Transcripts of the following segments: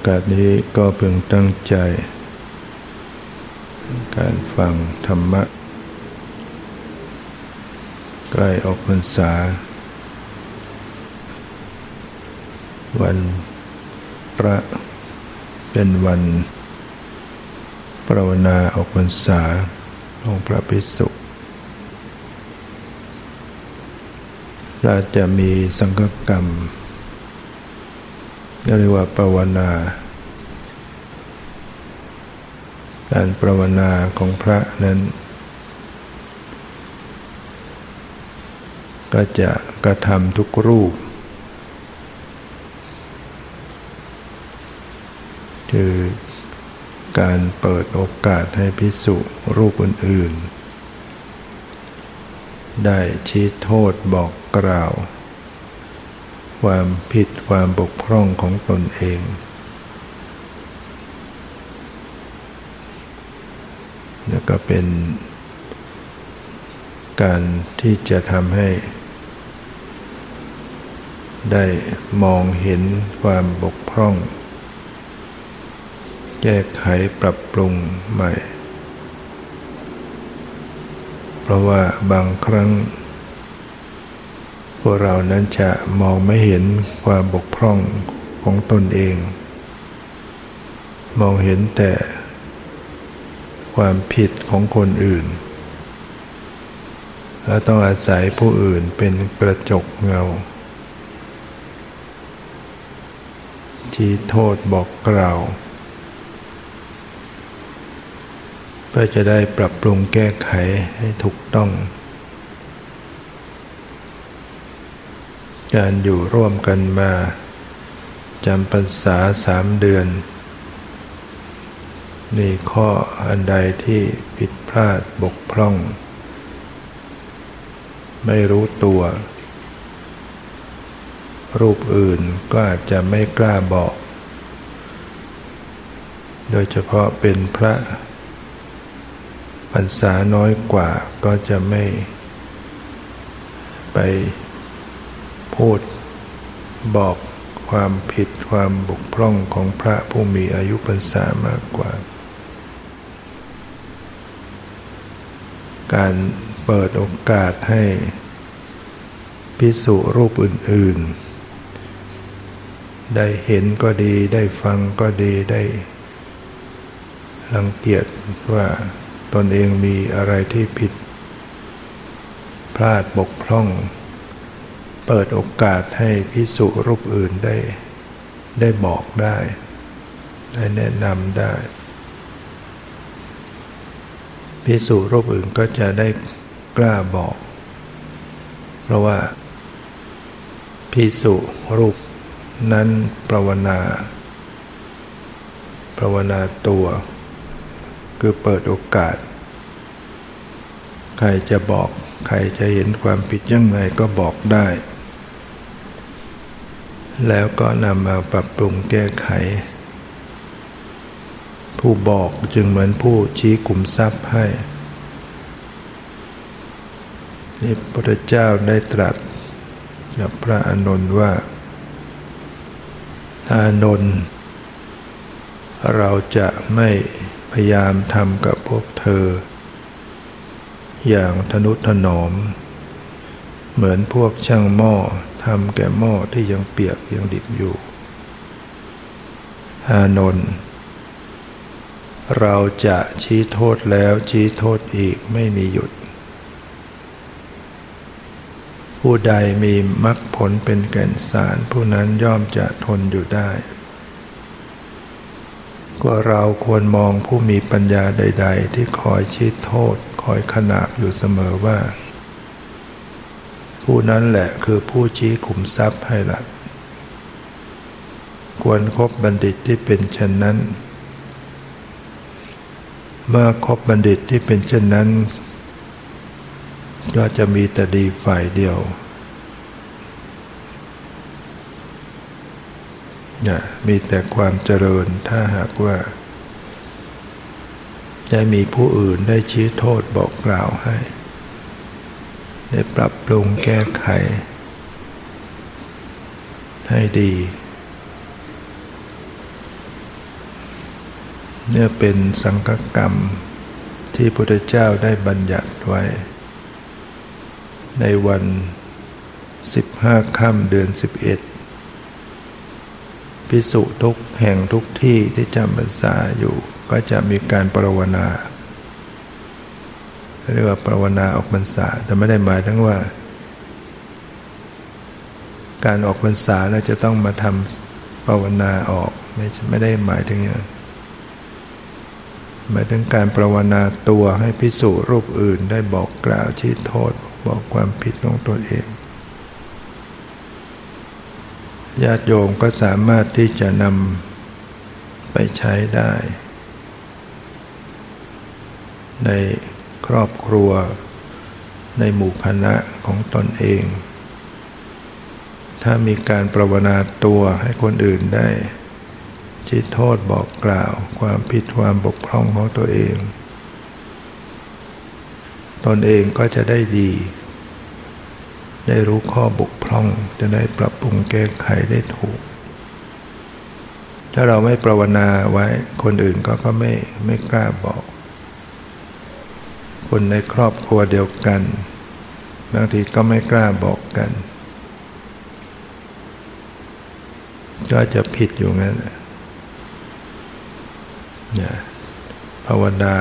อกาสนี้ก็เพิ่งตั้งใจ การฟังธรรมะ ใกล้ออกพรรษา วันพระเป็นวันปรวนาออกพรรษาของพระภิกษุเราจะมีสังฆกรรม เรียกว่าปรวนา การปรวนาของพระนั้น ก็จะกระทำทุกรูป คือการเปิดโอกาสให้พิสุรูปอื่น ๆ ได้ชี้โทษบอกกล่าว ความผิดความบกพร่องของตนเอง แล้วก็เป็น การที่จะทำให้ ได้มองเห็นความบกพร่อง แก้ไขปรับปรุงใหม่ เพราะว่าบางครั้ง พวกเรานั้นจะมองไม่เห็นความบกพร่องของตนเอง มองเห็นแต่ความผิดของคนอื่น แล้วต้องอาศัยผู้อื่นเป็นกระจกเงา ที่โทษบอกกล่าวเพื่อจะได้ปรับปรุงแก้ไขให้ถูกต้อง การอยู่ร่วมกันมาจำพรรษาสามเดือนมีข้ออันใดที่ผิดพลาดบกพร่อง ไม่รู้ตัว รูปอื่นก็อาจจะไม่กล้าบอก โดยเฉพาะเป็นพระพรรษาน้อยกว่าก็จะไม่ไป พูดบอกความผิดความบกพร่องของพระผู้มีอายุพรรษามากกว่า การเปิดโอกาสให้พิสุรูปอื่น ๆ ได้เห็นก็ดีได้ฟังก็ดีได้รังเกียจว่าตนเองมีอะไรที่ผิด พลาดบกพร่อง เปิดโอกาสให้พิสุรูปอื่นได้ ได้บอกได้ ได้แนะนำได้พิสุรูปอื่นก็จะได้กล้าบอก เพราะว่าพิสุรูปนั้นปรวนาปรวนาตัว คือเปิดโอกาส ใครจะบอก ใครจะเห็นความผิดยังไงก็บอกได้ แล้วก็นำมาปรับปรุงแก้ไข ผู้บอกจึงเหมือนผู้ชี้กลุ่มทรัพย์ให้นี่พระเจ้าได้ตรัสกับพระอานนท์ว่า อานนท์เราจะไม่พยายามทำกับพวกเธอ อย่างทนุถนอม เหมือนพวกช่างหม้อ ทำแก่หม้อที่ยังเปียกยังดิบอยู่ อานนท์เราจะชี้โทษแล้วชี้โทษอีกไม่มีหยุด ผู้ใดมีมรรคผลเป็นแก่นสารผู้นั้นย่อมจะทนอยู่ได้ ก็เราควรมองผู้มีปัญญาใด ๆ ที่คอยชี้โทษคอยขนาบอยู่เสมอว่า ผู้นั้นแหละคือผู้ชี้ขุมทรัพย์ให้ลักควรครบบัณฑิตที่เป็นเช่นนั้น เมื่อครบบัณฑิตที่เป็นเช่นนั้น ก็จะมีแต่ดีฝ่ายเดียวเนี่ยมีแต่ความเจริญถ้าหากว่า ได้มีผู้อื่นได้ชี้โทษบอกกล่าวให้ ได้ปรับปรุงแก้ไข ให้ดีเนี่ยเป็นสังฆกรรมที่พระพุทธเจ้าได้บัญญัติไว้ ในวัน 15ค่ำเดือน 11 พิสุทุกแห่งทุกที่ที่จำพรรษาอยู่ก็จะมีการปรวนา เรียกว่าปรวนาออกพรรษา แต่ไม่ได้หมายถึงว่า การออกพรรษาแล้วจะต้องมาทำปรวนาออกไม่ไม่ได้หมายถึงอย่างหมายถึงการปรวนาตัวให้พิสูจรูปอื่นได้บอกกล่าวชี้โทษ บอกความผิดของตัวเองญาติโยมก็สามารถที่จะนำไปใช้ได้ ใน ครอบครัว ในหมู่คณะของตนเอง ถ้ามีการประวนาตัวให้คนอื่นได้ชี้โทษบอกกล่าวความผิดความบกพร่องของตัวเอง ตนเองก็จะได้ดี ได้รู้ข้อบกพร่องจะได้ปรับปรุงแก้ไขได้ถูก ถ้าเราไม่ประวนาไว้คนอื่นก็ก็ไม่ไม่กล้าบอก คนในครอบครัวเดียวกัน บางทีก็ไม่กล้าบอกกัน ก็จะผิดอยู่งั้นนะภาวนา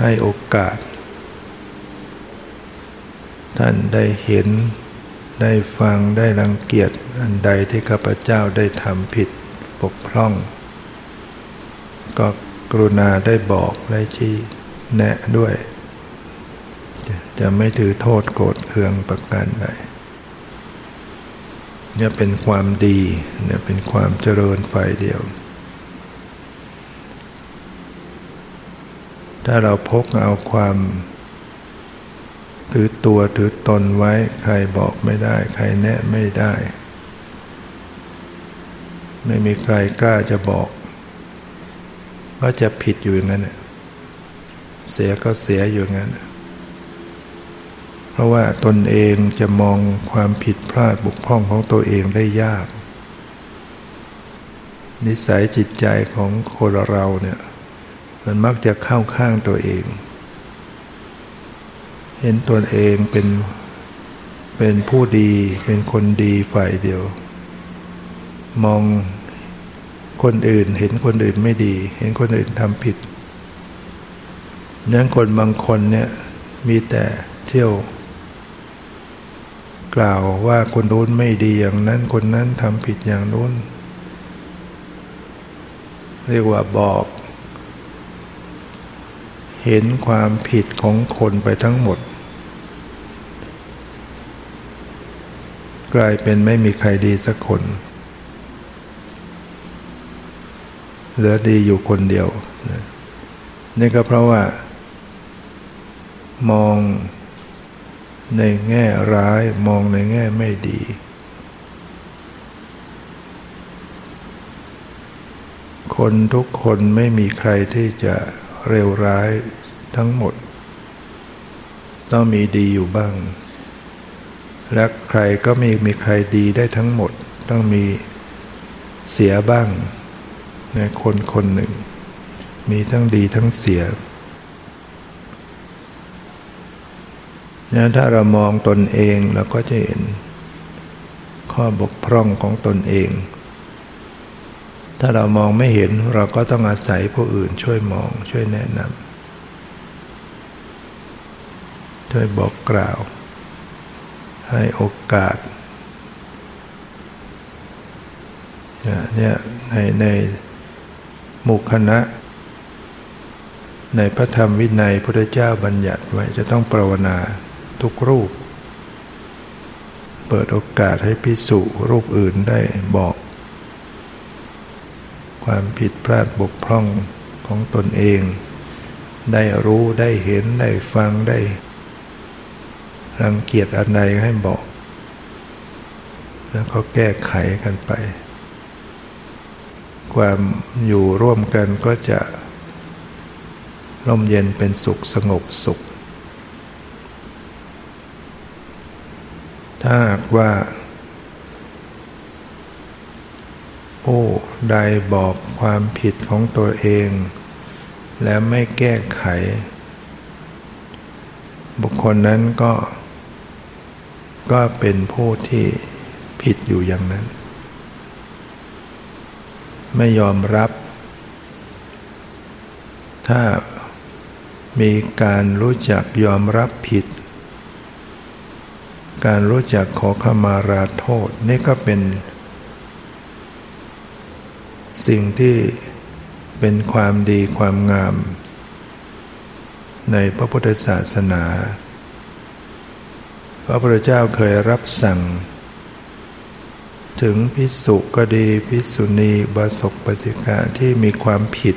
ให้โอกาส ท่านได้เห็นได้ฟังได้รังเกียจอันใดที่ข้าพเจ้าได้ทำผิดปกพร่อง ก็กรุณาได้บอกได้ชี้ แนะด้วย จะไม่ถือโทษโกรธเคืองประการใดเนี่ยเป็นความดีเนี่ยเป็นความเจริญไฟเดียว ถ้าเราพกเอาความถือตัวถือตนไว้ใครบอกไม่ได้ ใครแนะไม่ได้ ไม่มีใครกล้าจะบอก ก็จะผิดอยู่อย่างนั้น เสียก็เสียอยู่งั้น เพราะว่าตนเองจะมองความผิดพลาดบุกพร่องของตัวเองได้ยาก นิสัยจิตใจของคนเราเนี่ย มันมักจะเข้าข้างตัวเอง เห็นตัวเองเป็นเป็นผู้ดีเป็นคนดีฝ่ายเดียว มองคนอื่นเห็นคนอื่นไม่ดี เห็นคนอื่นทำผิด นั้นคนบางคนเนี่ยมีแต่เที่ยว กล่าวว่าคนนู้นไม่ดีอย่างนั้น คนนั้นทำผิดอย่างนู้น เรียกว่าบอก เห็นความผิดของคนไปทั้งหมด กลายเป็นไม่มีใครดีสักคนเหลือดีอยู่คนเดียวนี่ก็เพราะว่า มองในแง่ร้ายมองในแง่ไม่ดี คนทุกคนไม่มีใครที่จะเร็วร้ายทั้งหมด ต้องมีดีอยู่บ้าง และใครก็มีมีใครดีได้ทั้งหมด ต้องมีเสียบ้างในคนคนหนึ่ง มีทั้งดีทั้งเสีย นะถ้าเรามองตนเองเราก็จะเห็น ข้อบกพร่องของตนเอง ถ้าเรามองไม่เห็นเราก็ต้องอาศัยผู้อื่นช่วยมองช่วยแนะนำช่วยบอกกล่าว ให้โอกาสเนี่ยในในหมู่คณะ ในพระธรรมวินัยพระเจ้าบัญญัติไว้จะต้องปรวนา ทุกรูป เปิดโอกาสให้พิสุรูปอื่นได้บอก ความผิดพลาดบกพร่องของตนเอง ได้รู้ได้เห็นได้ฟังได้ รังเกียจอันใดให้บอก แล้วก็แก้ไขกันไป ความอยู่ร่วมกันก็จะร่มเย็นเป็นสุขสงบสุข ถ้าว่า ผู้ใดบอกความผิดของตัวเอง และไม่แก้ไข บุคคลนั้นก็ ก็เป็นผู้ที่ผิดอยู่อย่างนั้น ไม่ยอมรับ ถ้ามีการรู้จักยอมรับผิด การรู้จักขอขมาราโทษ นี่ก็เป็น สิ่งที่เป็นความดีความงาม ในพระพุทธศาสนา พระพุทธเจ้าเคยรับสั่ง ถึงพิสุก็ดีพิสุณีบาศกปสิกาที่มีความผิด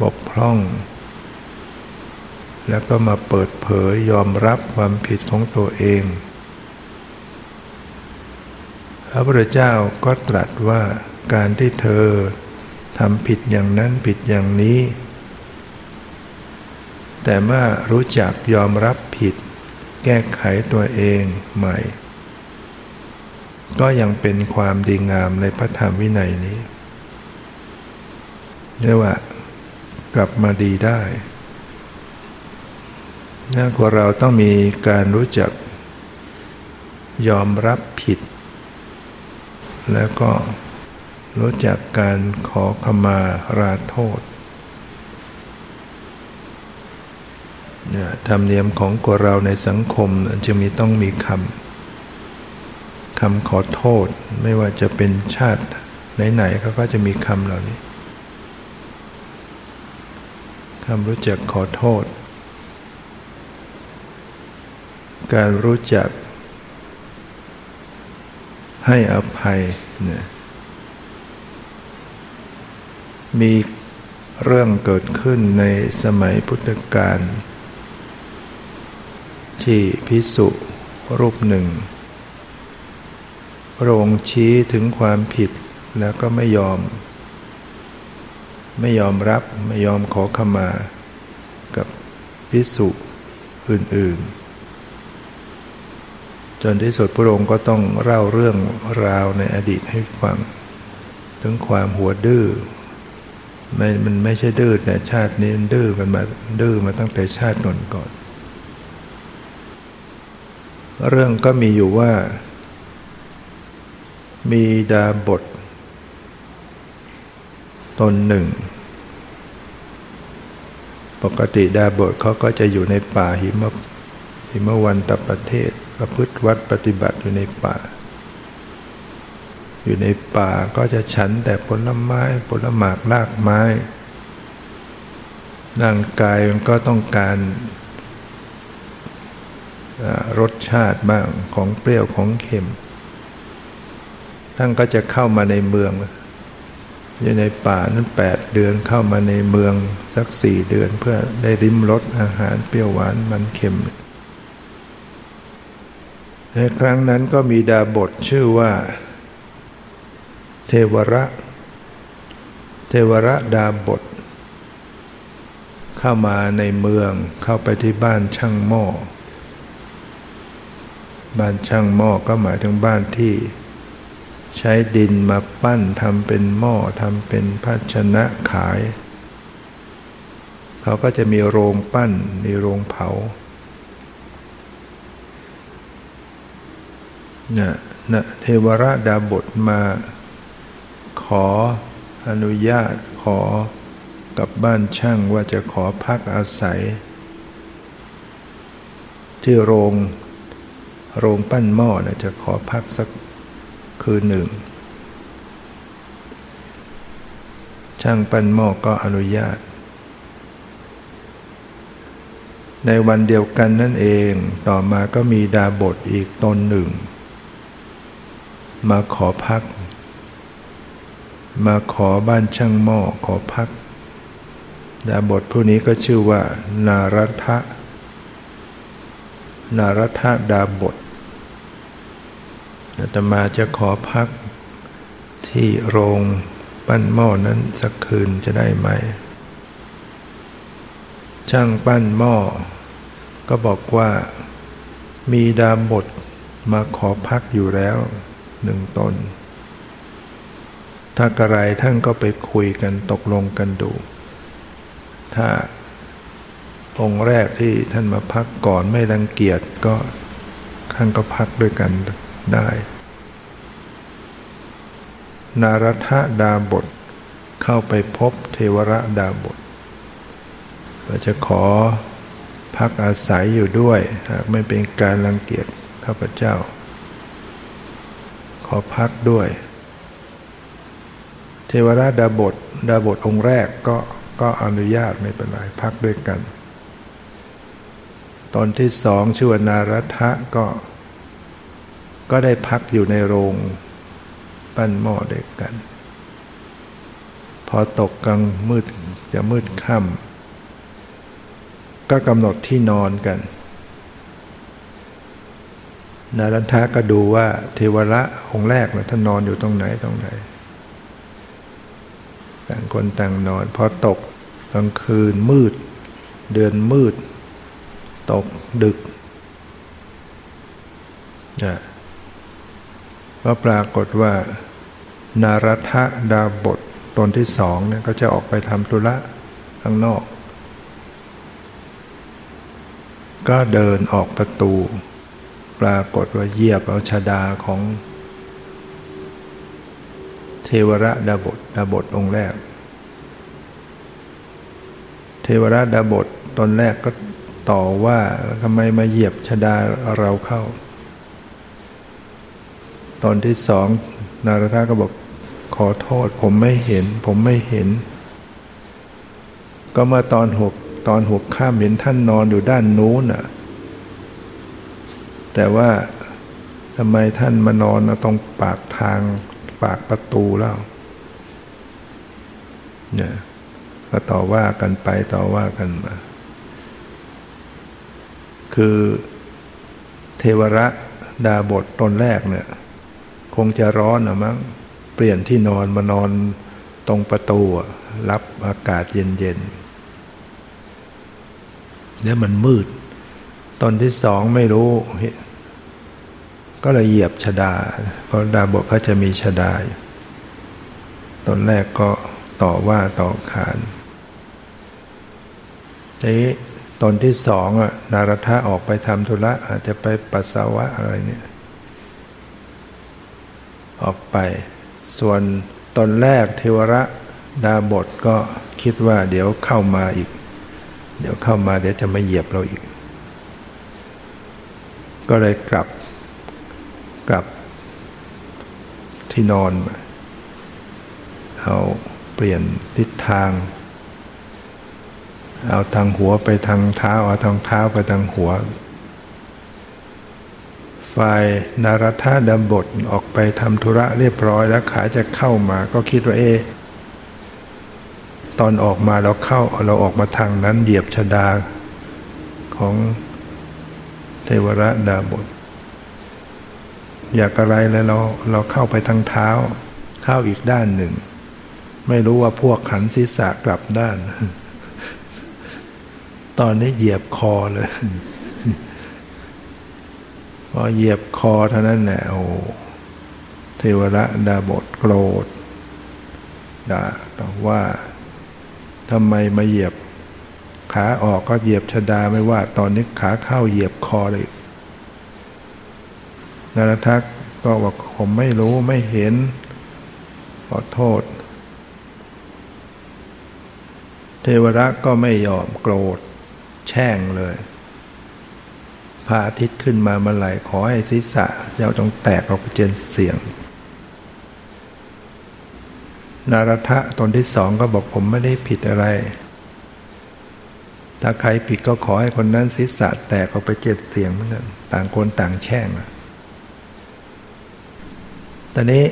บกพร่อง แล้วก็มาเปิดเผยยอมรับความผิดของตัวเอง พระพุทธเจ้าก็ตรัสว่าการที่เธอทำผิดอย่างนั้นผิดอย่างนี้ แต่เมื่อรู้จักยอมรับผิด แก้ไขตัวเองใหม่ ก็ยังเป็นความดีงามในพระธรรมวินัยนี้เรียกว่ากลับมาดีได้ น่ากว่าเราต้องมีการรู้จักยอมรับผิด แล้วก็รู้จักการขอขมาราโทษธรรมเนียมของกเราในสังคมจะมีต้องมีคำคำขอโทษไม่ว่าจะเป็นชาติไหนๆเขาก็จะมีคำเหล่านี้คำรู้จักขอโทษ การรู้จัก ให้อภัยเนี่ยมีเรื่องเกิดขึ้นในสมัยพุทธกาลที่พิสุรูปหนึ่งพระองค์ชี้ถึงความผิดแล้วก็ไม่ยอม ไม่ยอมรับไม่ยอมขอขมา กับพิสุอื่นๆ จนที่สุดพระองค์ก็ต้องเล่าเรื่องราวในอดีตให้ฟัง ถึงความหัวดื้อไม่มันไม่ใช่ดื้อแต่ชาตินี้มันดื้อมันมาดื้อมาตั้งแต่ชาตินนก่อน เรื่องก็มีอยู่ว่า มีดาบทตนหนึ่ง ปกติดาบทเขาก็จะอยู่ในป่าหิมะหิมะวันตประเทศ ประพฤติวัดปฏิบัติอยู่ในป่า อยู่ในป่าก็จะฉันแต่ผลไม้ผลหมากรากไม้ ร่างกายมันก็ต้องการรสชาติบ้างของเปรี้ยวของเค็ม ท่านก็จะเข้ามาในเมือง อยู่ในป่านั้นแปดเดือนเข้ามาในเมืองสักสี่เดือนเพื่อได้ริมรสอาหารเปรี้ยวหวานมันเค็ม ในครั้งนั้นก็มีดาบทชื่อว่า เทวระ เทวระดาบท เข้ามาในเมืองเข้าไปที่บ้านช่างหม้อ บ้านช่างหม้อก็หมายถึงบ้านที่ ใช้ดินมาปั้นทำเป็นหม้อทำเป็นภาชนะขาย เขาก็จะมีโรงปั้นมีโรงเผา นะนะเทวราดาบทมา ขออนุญาตขอกับบ้านช่างว่าจะขอพักอาศัย ที่โรงโรงปั้นหม้อนะจะขอพักสักคืนหนึ่ง ช่างปั้นหม้อก็อนุญาต ในวันเดียวกันนั่นเองต่อมาก็มีดาบทอีกตนหนึ่ง มาขอพัก มาขอบ้านช่างหม้อขอพัก ดาบทผู้นี้ก็ชื่อว่า นารัทะนารัทะดาบทอาตมาจะขอพักที่โรงปั้นหม้อนั้นสักคืนจะได้ไหม ช่างปั้นหม้อ ก็บอกว่า มีดาบทมาขอพักอยู่แล้ว หนึ่งตน ถ้ากระไรท่านก็ไปคุยกันตกลงกันดู ถ้าองค์แรกที่ท่านมาพักก่อนไม่รังเกียจก็ท่านก็พักด้วยกันได้ นารทดาบทเข้าไปพบเทวระดาบทว่าจะขอพักอาศัยอยู่ด้วย หากไม่เป็นการรังเกียจข้าพเจ้า ขอพักด้วย เทวราชดาบทดาบทองค์แรกก็ก็อนุญาตไม่เป็นไรพักด้วยกัน ตอนที่สองชื่อวนารัฐะก็ ก็ได้พักอยู่ในโรงปั้นหม้อเด็กกัน พอตกกลางมืดจะมืดค่ำก็กำหนดที่นอนกัน นารันทะก็ดูว่าเทวระองค์แรกนะท่านนอนอยู่ตรงไหนตรงไหนต่างคนต่างนอนพอตกกลางคืนมืด เดือนมืด ตกดึกนะก็ปรากฏว่า นารัฐดาบทตนที่สองเนี่ยก็จะออกไปทำธุระข้างนอก ก็เดินออกประตู ปรากฏว่าเยียบเอาชาดาของเทวระดาบทดาบทองค์แรก เทวระดาบทตอนแรกก็ต่อว่าทำไมมาเหยียบชาดาเราเข้า ตอนที่สองนารทาก็บอกขอโทษผมไม่เห็น ผมไม่เห็น ก็มาตอนหกตอนหัวข้ามเห็นท่านนอนอยู่ด้านนู้นน่ะ แต่ว่าทำไมท่านมานอนตรงปากทางปากประตูแล้วเนี่ยก็ต่อว่ากันไปต่อว่ากันมา คือเทวระดาบทตนแรกเนี่ย คงจะร้อนอะมั้งเปลี่ยนที่นอนมานอนตรงประตูรับอากาศเย็นๆเนี่ยมันมืด ตนที่สองไม่รู้ ก็เลยเหยียบชดา เพราะดาบทเขาจะมีชดาตนแรกก็ต่อว่าต่อขานนี้ตนที่สองอะนารทะออกไปทำธุระอาจจะไปปัสสาวะอะไรเนี่ย ออกไป ส่วนตนแรกเทวระดาบทก็คิดว่าเดี๋ยวเข้ามาอีก เดี๋ยวเข้ามาเดี๋ยวจะมาเหยียบเราอีก ก็เลยกลับกลับที่นอนเอาเปลี่ยนทิศทาง เอาทางหัวไปทางเท้า เอาทางเท้าไปทางหัว ฝ่ายนารธาดำบทออกไปทำธุระเรียบร้อยแล้วขาจะเข้ามาก็คิดว่าเอตอนออกมาเราเข้าเราออกมาทางนั้นเหยียบชดาของ เทวระดาบท อยากอะไรแล้วเราเราเข้าไปทางเท้า เข้าอีกด้านหนึ่ง ไม่รู้ว่าพวกขันศีรษะกลับด้าน ตอนนี้เหยียบคอเลย พอเหยียบคอเท่านั้นแหละโอ้เทวระดาบทโกรธด่าว่าทำไมมาเหยียบ ขาออกก็เหยียบชดาไม่ว่า ตอนนี้ขาเข้าเหยียบคอเลยนารทักก็บอกผมไม่รู้ไม่เห็น ขอโทษ เทวรักก็ไม่ยอมโกรธ แช่งเลยพระอาทิตย์ขึ้นมาเมื่อไหร่ขอให้ศีรษะเจ้าจงแตกออกเป็นเสียง นารทะตนที่สองก็บอกผมไม่ได้ผิดอะไร ถ้าใครผิดก็ขอให้คนนั้นศีรษะแตกออกไปเจ็ดเสียงเหมือนกันต่างคนต่างแช่งตอนนี้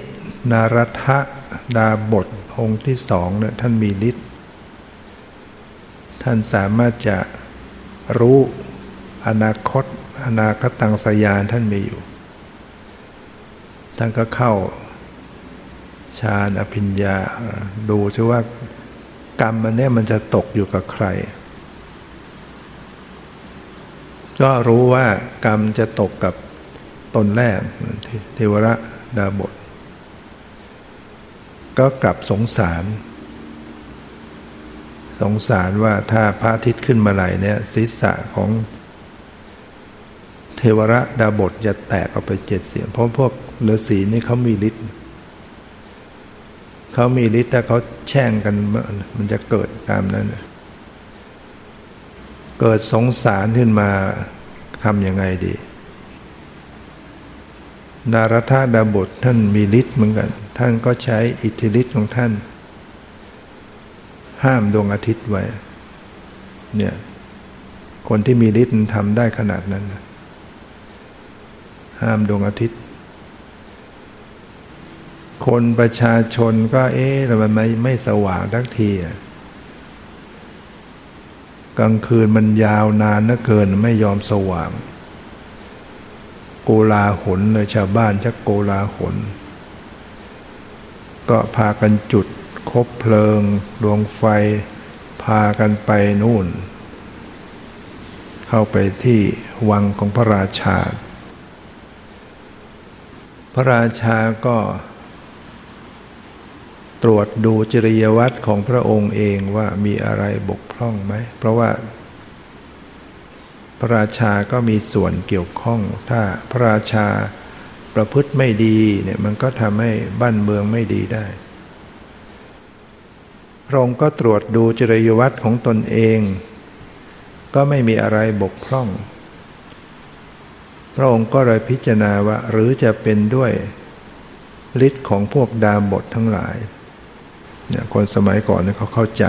นารทะดาบทองค์ที่สองเนี่ยท่านมีฤทธิ์ท่านสามารถจะรู้อนาคต อนาคตังสยานท่านมีอยู่ ท่านก็เข้าฌานอภิญญา ดูซิว่ากรรมมันเนี่ยมันจะตกอยู่กับใคร ก็รู้ว่ากรรมจะตกกับตนแรกเทวระดาบท ก็กลับสงสาร สงสารว่าถ้าพระอาทิตย์ขึ้นมาไหลเนี่ยศีรษะของเทวระดาบทจะแตกออกไปเจ็ดเสียง เพราะพวกฤาษีนี่เขามีฤทธิ์เขามีฤทธิ์แต่เขาแช่งกันมันจะเกิดตามนั้น เกิดสงสารขึ้นมาทำยังไงดีนารธาดาบทท่านมีฤทธิ์เหมือนกัน ท่านก็ใช้อิทธิฤทธิ์ของท่าน ห้ามดวงอาทิตย์ไว้ เนี่ย คนที่มีฤทธิ์ทำได้ขนาดนั้น ห้ามดวงอาทิตย์ คนประชาชนก็เอ๊ะทำไมไม่ไม่สว่างทักทีอะ กลางคืนมันยาวนานนักเกินไม่ยอมสว่าง โกลาหนเลยชาวบ้านชักโกลาหน ก็พากันจุดคบเพลิงดวงไฟ พากันไปนู่น เข้าไปที่วังของพระราชา พระราชาก็ตรวจดูจริยวัตรของพระองค์เองว่ามีอะไรบก พร่องไหม เพราะว่า พระราชาก็มีส่วนเกี่ยวข้อง ถ้าพระราชาประพฤติไม่ดีเนี่ยมันก็ทำให้บ้านเมืองไม่ดีได้ พระองค์ก็ตรวจดูจริยวัตรของตนเอง ก็ไม่มีอะไรบกพร่อง พระองค์ก็เลยพิจารณาว่าหรือจะเป็นด้วยฤทธิ์ของพวกดามบททั้งหลายเนี่ยคนสมัยก่อนเนี่ยเขาเข้าใจ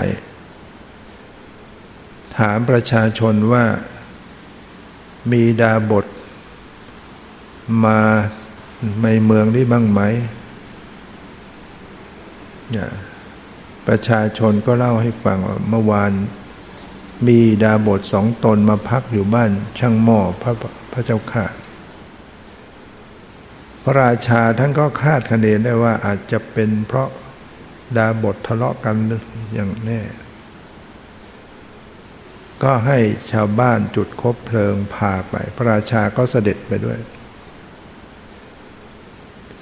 ถามประชาชนว่า มีดาบท มาในเมืองนี้บ้างไหมเนี่ยประชาชนก็เล่าให้ฟังว่าเมื่อวาน มีดาบทสองตนมาพักอยู่บ้าน ช่างหม้อพระพระเจ้าข่าพระราชาท่านก็คาดคะเนได้ว่าอาจจะเป็นเพราะดาบททะเลาะกันอย่างแน่ ก็ให้ชาวบ้านจุดคบเพลิงพาไป พระราชาก็เสด็จไปด้วย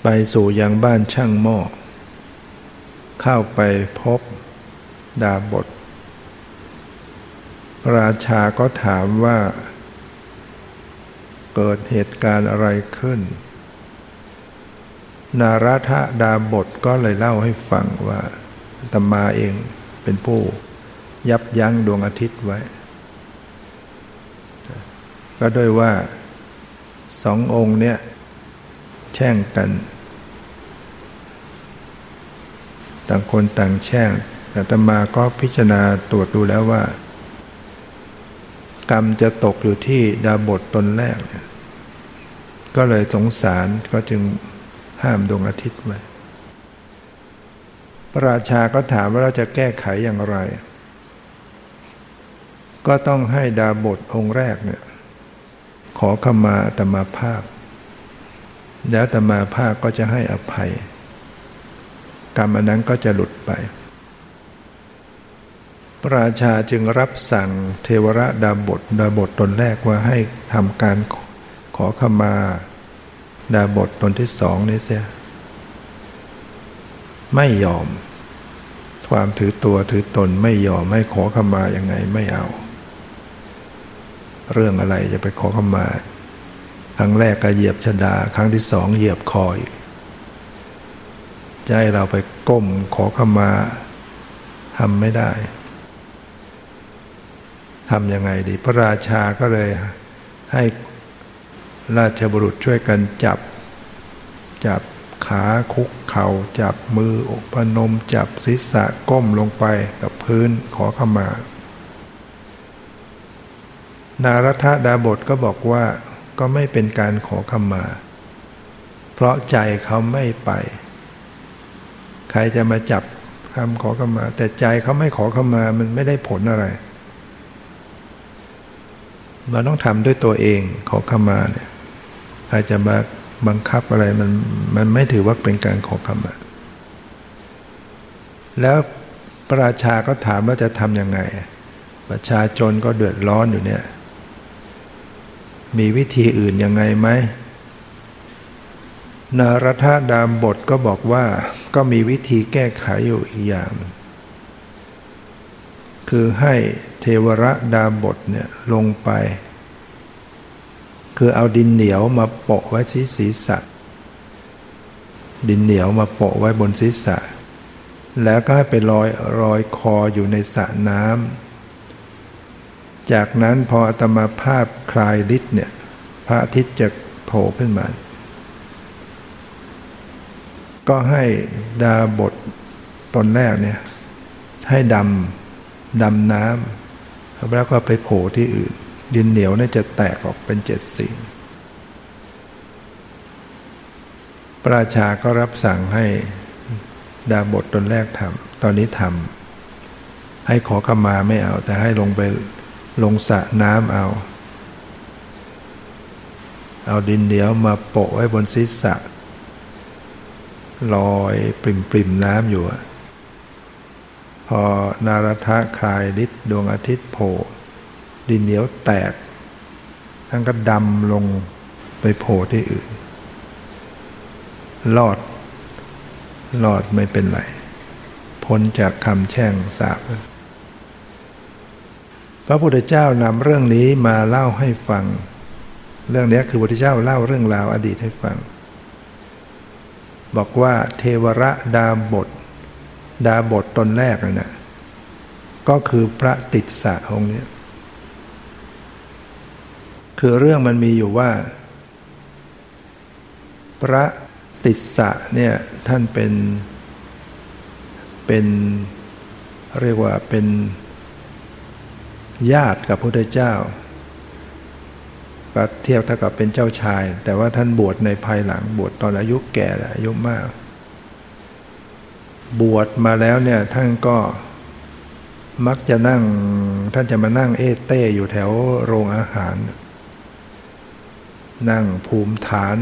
ไปสู่ยังบ้านช่างหม้อ เข้าไปพบดาบท พระราชาก็ถามว่า เกิดเหตุการณ์อะไรขึ้น นารัฐดาบทก็เลยเล่าให้ฟังว่าตมาเองเป็นผู้ยับยั้งดวงอาทิตย์ไว้ ก็ด้วยว่าสององค์เนี่ยแช่งกันต่างคนต่างแช่งแต่ตมาก็พิจารณาตรวจดูแล้วว่า กรรมจะตกอยู่ที่ดาบทตนแรก ก็เลยสงสารก็จึงห้ามดวงอาทิตย์ไว้พระราชาก็ถามว่าเราจะแก้ไขอย่างไร ก็ต้องให้ดาบทองค์แรกเนี่ย ขอขมาตมาภาพ แล้วตมาภาพก็จะให้อภัย กรรมนั้นก็จะหลุดไป พระราชาจึงรับสั่งเทวระดาบทดาบทตนแรกว่าให้ทำการขอขมา ดาบทตนที่สองนี่เสีย ไม่ยอม ความถือตัวถือตนไม่ยอมไม่ขอขมาอย่างไงไม่เอา เรื่องอะไรจะไปขอขมา ครั้งแรกก็เหยียบชดา ครั้งที่สองเหยียบคอยจะให้เราไปก้มขอขมาทำไม่ได้ทำยังไงดี พระราชาก็เลยให้ราชบุรุษช่วยกันจับ จับขาคุกเขา่าจับมืออกพนม จับศีรษะก้มลงไปกับพื้นขอขมา นารัฐดาบทก็บอกว่าก็ไม่เป็นการขอขมา เพราะใจเขาไม่ไป ใครจะมาจับคำขอขมา แต่ใจเขาไม่ขอขมามันไม่ได้ผลอะไรเราต้องทำด้วยตัวเองขอขมาเนี่ยใครจะมาบังคับอะไรมันมันไม่ถือว่าเป็นการขอขมา แล้วประราชาก็ถามว่าจะทำยังไง ประชาชนก็เดือดร้อนอยู่เนี่ย มีวิธีอื่นยังไงไหม นารทดามบทก็บอกว่าก็มีวิธีแก้ไขอยู่อีกอย่าง คือให้เทวระดาบทเนี่ยลงไป คือเอาดินเหนียวมาโปะไว้ที่ศีรษะ ดินเหนียวมาโปะไว้บนศีรษะ แล้วก็ให้ไปลอยรอยคออยู่ในสระน้ำ จากนั้นพออาตมาภาพคลายฤทธิ์เนี่ย พระอาทิตย์จะโผล่ขึ้นมา ก็ให้ดาบทตนแรกเนี่ย ให้ดำดำน้ำแล้วก็ไปโผล่ที่อื่น ดินเหนียวเนี่ยจะแตกออกเป็นเจ็ดสีพระราชาก็รับสั่งให้ดาบทตนแรกทำตอนนี้ทำให้ขอขมาไม่เอา แต่ให้ลงไป ลงสระน้ำเอา เอาดินเหนียวมาโปะไว้บนศีรษะ ลอยปริมปริมน้ำอยู่ พอนารทะคลายฤทธิ์ดวงอาทิตย์โผล่ดินเหนียวแตก ทั้งก็ดำลงไปโผล่ที่อื่น รอด รอดไม่เป็นไร พ้นจากคำแช่งสาบ พระพุทธเจ้านำเรื่องนี้มาเล่าให้ฟัง เรื่องนี้คือพระพุทธเจ้าเล่าเรื่องราวอดีตให้ฟัง บอกว่าเทวระดาบท ดาบทตนแรกนะก็คือพระติดสะองค์นี้คือเรื่องมันมีอยู่ว่า พระติดสะเนี่ยท่านเป็นเป็นเรียกว่าเป็น ญาติกับพระพุทธเจ้า ก็เทียบเท่ากับเป็นเจ้าชาย แต่ว่าท่านบวชในภายหลังบวชตอนอายุแก่อายุมาก บวชมาแล้วเนี่ยท่านก็มักจะนั่ง ท่านจะมานั่งเอเต้อยู่แถวโรงอาหาร นั่งภูมิฐาน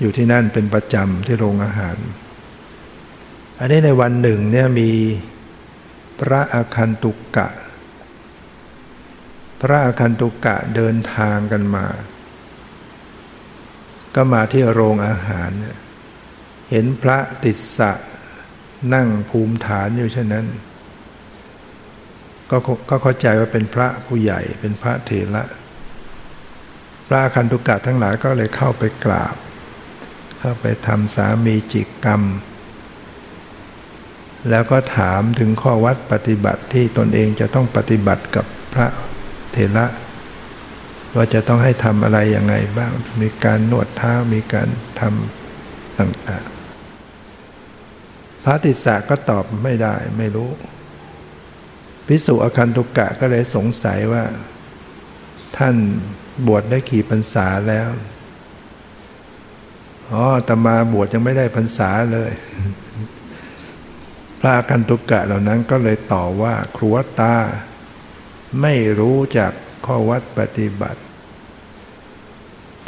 อยู่ที่นั่นเป็นประจำที่โรงอาหาร อันนี้ในวันหนึ่งเนี่ยมี พระอาคันตุกกะ พระอาคันตุกะเดินทางกันมา ก็มาที่โรงอาหาร เห็นพระติสสะนั่งภูมิฐานอยู่เช่นนั้น ก็ก็เข้าใจว่าเป็นพระผู้ใหญ่เป็นพระเถระ พระอคันตุกะทั้งหลายก็เลยเข้าไปกราบ เข้าไปทำสามีจิกกรรม แล้วก็ถามถึงข้อวัดปฏิบัติที่ตนเองจะต้องปฏิบัติกับพระเทระว่าจะต้องให้ทำอะไรยังไงบ้าง มีการนวดเท้ามีการทำต่างๆ พระติสสะก็ตอบไม่ได้ไม่รู้ พิสุอคันตุกะก็เลยสงสัยว่า ท่านบวชได้กี่พรรษาแล้วอ๋อตมาบวชยังไม่ได้พรรษาเลย พระอคันตุกะเหล่านั้นก็เลยต่อว่าครัวตา ไม่รู้จักข้อวัดปฏิบัติ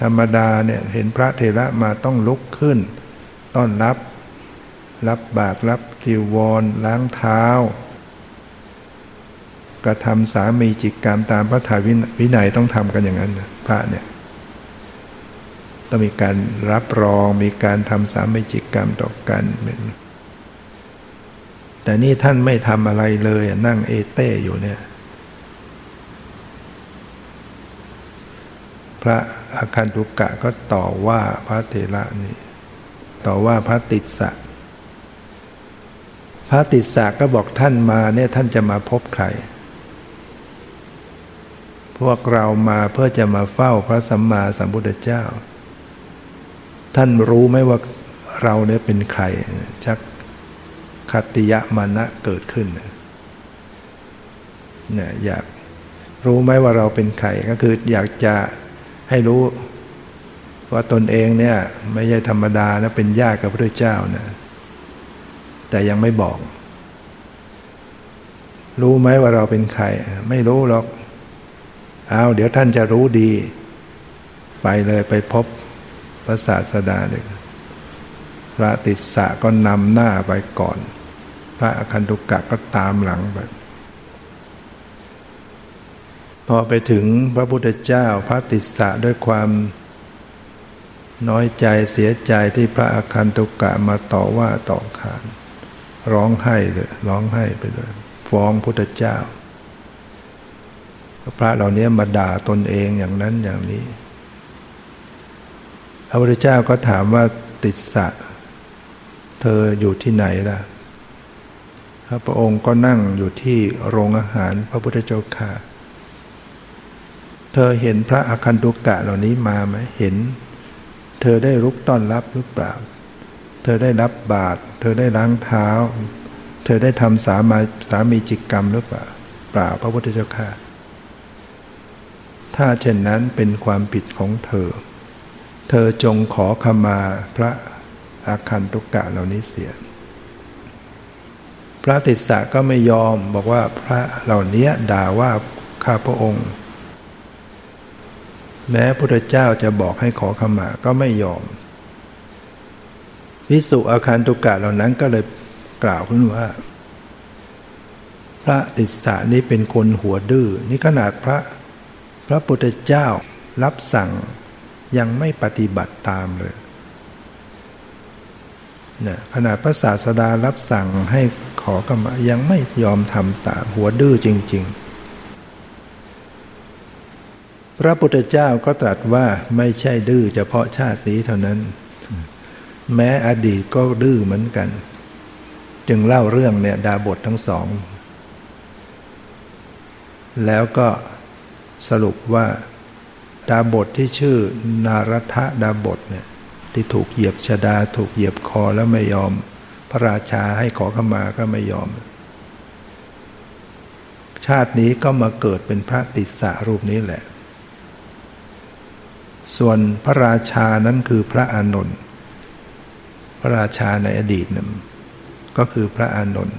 ธรรมดาเนี่ยเห็นพระเทระมาต้องลุกขึ้น ต้อนรับ รับบาตรรับจีวร ล้างเท้ากระทำสามีจิกกรรมตามพระถาวินัยต้องทำกันอย่างนั้นพระเนี่ยต้องมีการรับรองมีการทำสามีจิกกรรมต่อกัน แต่นี่ท่านไม่ทำอะไรเลยนั่งเอเต้อยู่เนี่ย พระอาคันตุกะก็ต่อว่าพระเถระนี่ต่อว่าพระติสสะพระติสสะก็บอกท่านมาเนี่ยท่านจะมาพบใคร พวกเรามาเพื่อจะมาเฝ้าพระสัมมาสัมพุทธเจ้า ท่านรู้ไหมว่าเราเนี่ยเป็นใคร ชัก คติยะมานะเกิดขึ้นเนี่ยอยากรู้ไหมว่าเราเป็นใครก็คืออยากจะให้รู้ว่าตนเองเนี่ย ไม่ใช่ธรรมดานะเป็นญาติกับพระเจ้านะแต่ยังไม่บอก รู้ไหมว่าเราเป็นใคร ไม่รู้หรอกเอาเดี๋ยวท่านจะรู้ดี ไปเลยไปพบพระศาสดาเลยพระติสสะก็นำหน้าไปก่อน พระอคันตุกะก็ตามหลังไปพอไปถึงพระพุทธเจ้าพระติสสะด้วยความน้อยใจเสียใจที่พระอคันตุกะมาต่อว่าต่อขาน ร้องไห้เลยร้องไห้ไปเลยฟ้องพุทธเจ้า พระเหล่านี้มาด่าตนเองอย่างนั้นอย่างนี้ พระพุทธเจ้าก็ถามว่าติสสะ เธออยู่ที่ไหนล่ะ พระองค์ก็นั่งอยู่ที่โรงอาหารพระพุทธเจ้าค่ะ เธอเห็นพระอาคันตุกะเหล่านี้มาไหมเห็น เธอได้รุกต้อนรับหรือเปล่า เธอได้รับบาตรเธอได้ล้างเท้า เธอได้ทำสามาสามีจิกกรรมหรือเปล่าเปล่าพระพุทธเจ้าค่ะ ถ้าเช่นนั้นเป็นความผิดของเธอ เธอจงขอขมาพระอาคันตุกะเหล่านี้เสีย พระติสสะก็ไม่ยอมบอกว่าพระเหล่านี้ด่าว่าข้าพระองค์ แม้พระเจ้าจะบอกให้ขอขมาก็ไม่ยอมวิสุอาคันตุกะเหล่านั้นก็เลยกล่าวขึ้นว่า พระติสสะนี้เป็นคนหัวดื้อนี่ขนาดพระ พระพุทธเจ้ารับสั่งยังไม่ปฏิบัติตามเลย นะขนาดพระศาสดารับสั่งให้ขอกรรมยังไม่ยอมทำตามหัวดื้อจริง ๆ พระพุทธเจ้าก็ตรัสว่าไม่ใช่ดื้อเฉพาะชาตินี้เท่านั้น แม้อดีตก็ดื้อเหมือนกัน จึงเล่าเรื่องเนี่ยดาบททั้งสอง แล้วก็สรุปว่า ดาบทที่ชื่อ นารทะดาบทเนี่ย ที่ถูกเหยียบชดา ถูกเหยียบคอแล้วไม่ยอม พระราชาให้ขอขมาก็ไม่ยอม ชาตินี้ก็มาเกิดเป็นพระติสสะรูปนี้แหละ ส่วนพระราชานั้นคือพระอานนท์พระราชาในอดีตนั้นก็คือพระอานนท์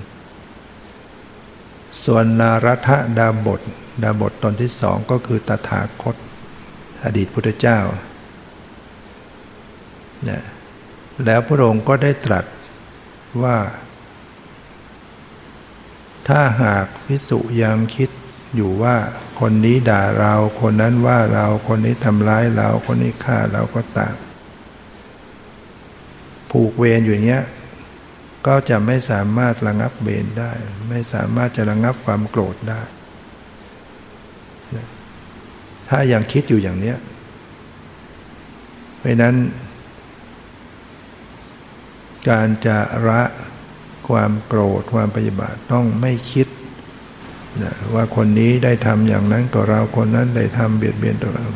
ส่วนนารัฐดาบทดาบทตนที่สองก็คือตถาคต อดีตพุทธเจ้า นะแล้วพระองค์ก็ได้ตรัสว่า ถ้าหากพิสุยังคิดอยู่ว่าคนนี้ด่าเรา คนนั้นว่าเราคนนี้ทำร้ายเรา คนนี้ฆ่าเราก็ตามผูกเวรอยู่างเงี้ย ก็จะไม่สามารถระงับเวรได้ ไม่สามารถจะระงับความโกรธได้ ถ้ายังคิดอยู่อย่างเนี้ยเพราะนั้น การจะละความโกรธความปฏิบัติต้องไม่คิดนะว่าคนนี้ได้ทำอย่างนั้นกับเราคนนั้นได้ทำเบียดเบียนตัวเรา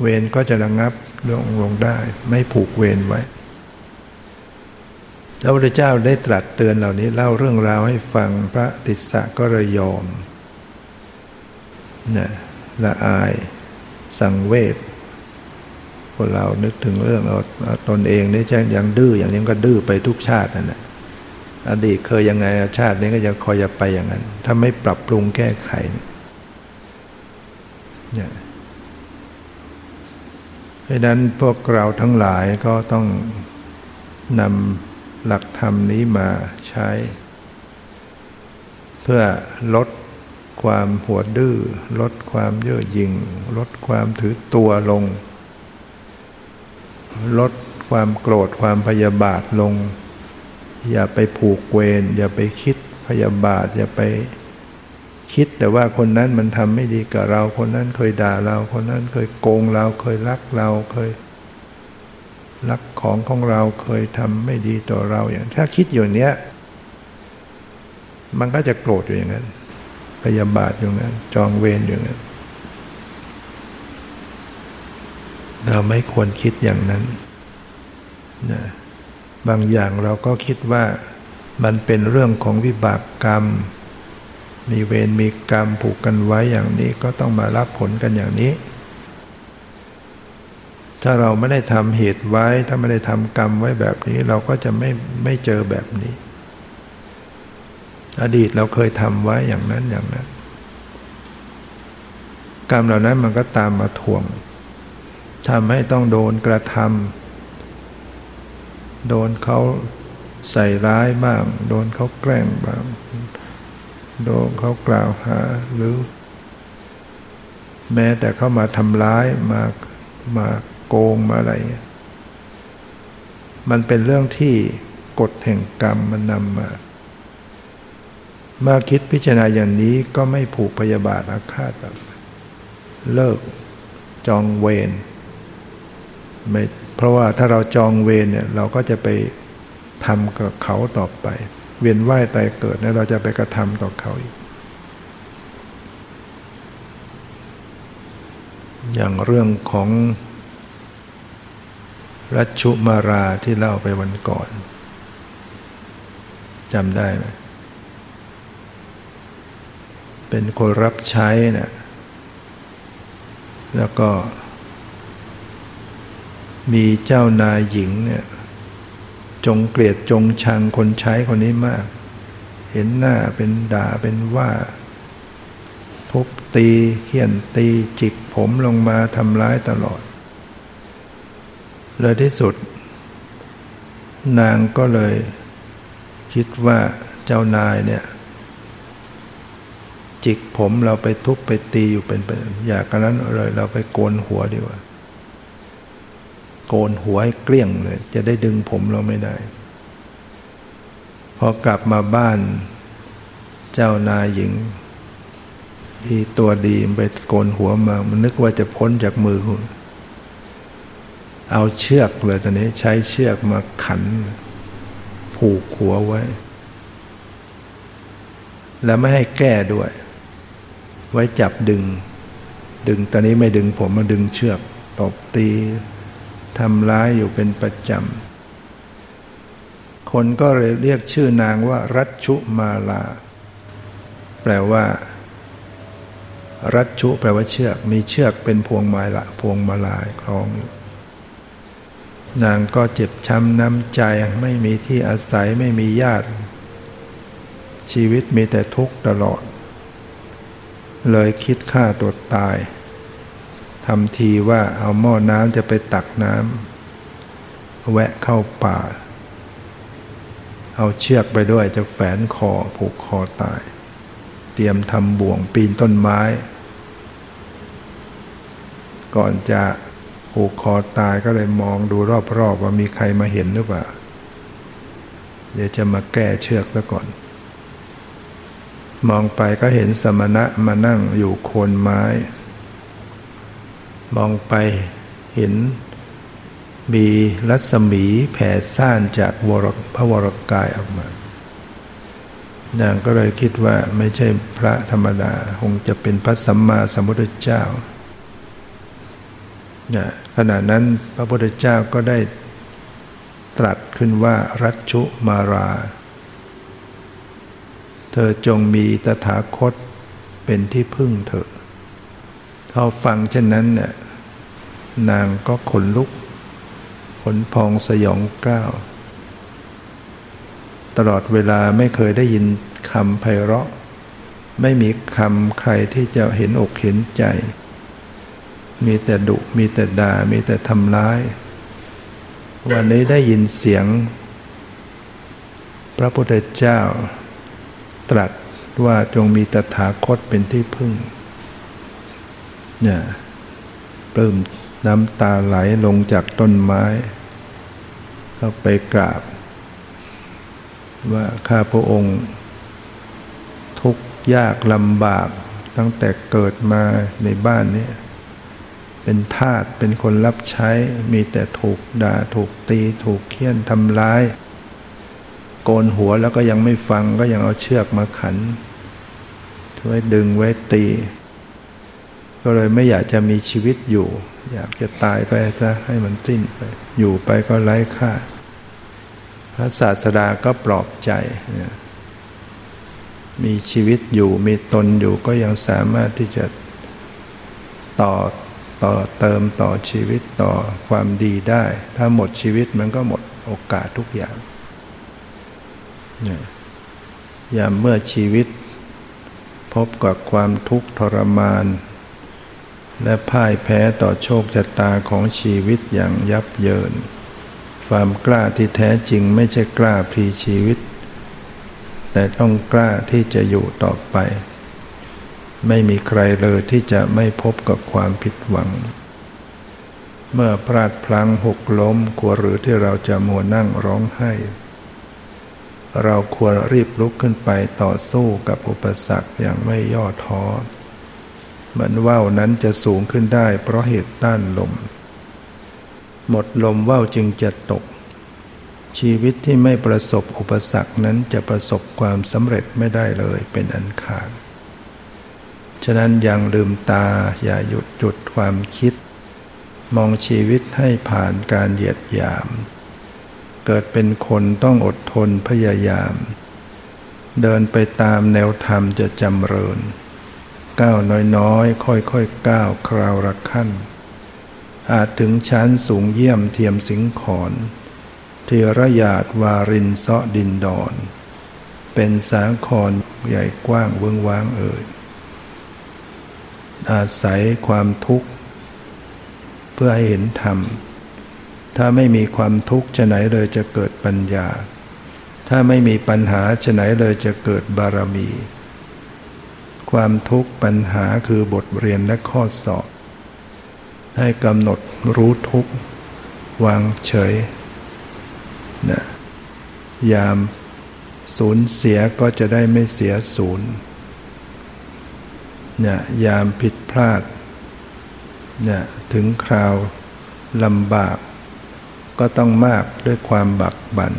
เวรก็จะระงับลงลงได้ ไม่ผูกเวรไว้พระพุทธเจ้าได้ตรัสเตือนเหล่านี้เล่าเรื่องราวให้ฟังพระติสสะก็ระยอมนะละอายสังเวช คนเรานึกถึงเรื่องเอาตนเองนี่ใช่ยังดื้ออย่างนี้ก็ดื้อไปทุกชาตินั่นแหละอดีตเคยยังไงชาตินี้ก็จะคอยจะไปอย่างนั้น ถ้าไม่ปรับปรุงแก้ไขเนี่ยเพราะนั้นพวกเราทั้งหลายก็ต้องนำหลักธรรมนี้มาใช้ เพื่อลดความหัวดื้อ ลดความเย่อหยิ่ง ลดความถือตัวลง ลดความโกรธความพยาบาทลง อย่าไปผูกเวรอย่าไปคิดพยาบาท อย่าไปคิดแต่ว่าคนนั้นมันทำไม่ดีกับเรา คนนั้นเคยด่าเรา คนนั้นเคยโกงเราเคยรักเราเคยรักของของเราเคยทำไม่ดีต่อเราอย่าง ถ้าคิดอยู่เนี้ย มันก็จะโกรธอยู่อย่างนั้น พยาบาทอย่างนั้น จองเวรอย่างนั้น เราไม่ควรคิดอย่างนั้นนะบางอย่างเราก็คิดว่ามันเป็นเรื่องของวิบากกรรม มีเวรมีกรรมผูกกันไว้อย่างนี้ก็ต้องมารับผลกันอย่างนี้ ถ้าเราไม่ได้ทำเหตุไว้ ถ้าไม่ได้ทำกรรมไว้แบบนี้ เราก็จะไม่ไม่เจอแบบนี้ อดีตเราเคยทำไว้อย่างนั้นอย่างนั้น กรรมเหล่านั้นมันก็ตามมาทวง ทำให้ต้องโดนกระทำโดนเขาใส่ร้ายบ้าง โดนเขาแกล้งบ้าง โดนเขากล่าวหาหรือ แม้แต่เขามาทำร้ายมามาโกงมาอะไร มันเป็นเรื่องที่กฎแห่งกรรมมันนำมามื่อคิดพิจารณาอย่างนี้ก็ไม่ผูกพยาบาทอาฆาตแบบเลิกจองเวร ไม่เพราะว่าถ้าเราจองเวรเนี่ยเราก็จะไปทำกับเขาต่อไป เวียนว่ายตายเกิดแล้วเราจะไปกระทำต่อเขาอีก อย่างเรื่องของรัชชุมาราที่เล่าไปวันก่อนจำได้ไหมเป็นคนรับใช้เนะี่ยแล้วก็ มีเจ้านายหญิงเนี่ยจงเกลียดจงชังคนใช้คนนี้มาก เห็นหน้าเป็นด่าเป็นว่าทุบตีเขี่ยนตีจิกผมลงมาทำร้ายตลอด เลยที่สุด นางก็เลย คิดว่าเจ้านายเนี่ย จิกผมเราไปทุบไปตีอยู่เป็น อยากกันนั้นเลยเราไปโกนหัวดีกว่า โกนหัวให้เกลี้ยงเลย จะได้ดึงผมเราไม่ได้ พอกลับมาบ้าน เจ้านายหญิง ที่ตัวดีไปโกนหัวมา มันนึกว่าจะพ้นจากมือคุณเอาเชือกเลยตอนนี้ใช้เชือกมาขัน ผูกหัวไว้ แล้วไม่ให้แก้ด้วย ไว้จับดึง ดึงตอนนี้ไม่ดึงผมมาดึงเชือกตบตี ทำร้ายอยู่เป็นประจำ คนก็เลยเรียกชื่อนางว่า รัชชุมาลา แปลว่า รัชชุแปลว่าเชือก มีเชือกเป็นพวงมาละพวงมาลายคล้องอยู่นางก็เจ็บช้ำน้ำใจไม่มีที่อาศัยไม่มีญาติ ชีวิตมีแต่ทุกข์ตลอด เลยคิดฆ่าตัวตาย ทำทีว่าเอาหม้อน้ำจะไปตักน้ำแวะเข้าป่า เอาเชือกไปด้วยจะแฝนคอผูกคอตาย เตรียมทำบ่วงปีนต้นไม้ ก่อนจะผูกคอตายก็เลยมองดูรอบๆว่ามีใครมาเห็นหรือเปล่า เดี๋ยวจะมาแก้เชือกซะก่อน มองไปก็เห็นสมณะมานั่งอยู่โคนไม้ มองไปเห็นมีรัศมีแผ่ซ่านจากวรพระวรกายออกมานางก็เลยคิดว่าไม่ใช่พระธรรมดาคงจะเป็นพระสัมมาสัมพุทธเจ้าขณะนั้นพระพุทธเจ้าก็ได้ตรัสขึ้นว่ารัชชุมารา เธอจงมีตถาคตเป็นที่พึ่งเถอะ เขาฟังเช่นนั้นเนี่ยนางก็ขนลุก ขนพองสยองก้าว ตลอดเวลาไม่เคยได้ยินคำไพเราะ ไม่มีคำใครที่จะเห็นอกเห็นใจ มีแต่ดุ มีแต่ด่า มีแต่ทำร้าย วันนี้ได้ยินเสียง พระพุทธเจ้า ตรัสว่าจงมีตถาคตเป็นที่พึ่ง เนี่ยปลื้มน้ำตาไหลลงจากต้นไม้ เข้าไปกราบ ว่าข้าพระองค์ ทุกยากลำบากตั้งแต่เกิดมาในบ้านนี้เป็นทาสเป็นคนรับใช้ มีแต่ถูกด่าถูกตี ถูกเคี่ยนทำร้าย โกนหัวแล้วก็ยังไม่ฟังก็ยังเอาเชือกมาขันไว้ดึงไว้ตี ก็เลยไม่อยากจะมีชีวิตอยู่ อยากจะตายไปจะให้มันสิ้นไป อยู่ไปก็ไร้ค่า พระศาสดาก็ปลอบใจ มีชีวิตอยู่มีตนอยู่ก็ยังสามารถที่จะต่อต่อเติมต่อชีวิตต่อความดีได้ ถ้าหมดชีวิตมันก็หมดโอกาสทุกอย่างอย่าเมื่อชีวิตพบกับความทุกข์ทรมาน และพ่ายแพ้ต่อโชคชะตาของชีวิตอย่างยับเยิน ความกล้าที่แท้จริงไม่ใช่กล้าพลีชีวิต แต่ต้องกล้าที่จะอยู่ต่อไป ไม่มีใครเลยที่จะไม่พบกับความผิดหวัง เมื่อพลาดพลั้งหกล้มควรหรือที่เราจะมัวนั่งร้องไห้ เราควรรีบลุกขึ้นไปต่อสู้กับอุปสรรคอย่างไม่ย่อท้อ มือนว่าวนั้นจะสูงขึ้นได้เพราะเหตุต้านลม หมดลมว่าวจึงจะตก ชีวิตที่ไม่ประสบอุปสรรคนั้นจะประสบความสำเร็จไม่ได้เลยเป็นอันขาดฉะนั้นยังลืมตาอย่าหยุดจุดความคิด มองชีวิตให้ผ่านการเหยียดหยาม เกิดเป็นคนต้องอดทนพยายาม เดินไปตามแนวธรรมจะจำเริญ ก้าวน้อยๆ ค่อยๆก้าวคราวละขั้น อาจถึงชั้นสูงเยี่ยมเทียมสิงขอนเทระยาดวารินเซาะดินดอน เป็นสาครใหญ่กว้างเวิงว้างเอ่ย อาศัยความทุกข์ เพื่อให้เห็นธรรม ถ้าไม่มีความทุกข์จะไหนเลยจะเกิดปัญญา ถ้าไม่มีปัญหาจะไหนเลยจะเกิดบารมี ความทุกข์ปัญหาคือบทเรียนและข้อสอบ ให้กำหนดรู้ทุกข์ วางเฉยนะยามสูญเสียก็จะได้ไม่เสียศูนย์เนี่ยยามผิดพลาดเนี่ยถึงคราวลำบาก ก็ต้องมากด้วยความบักบัน่น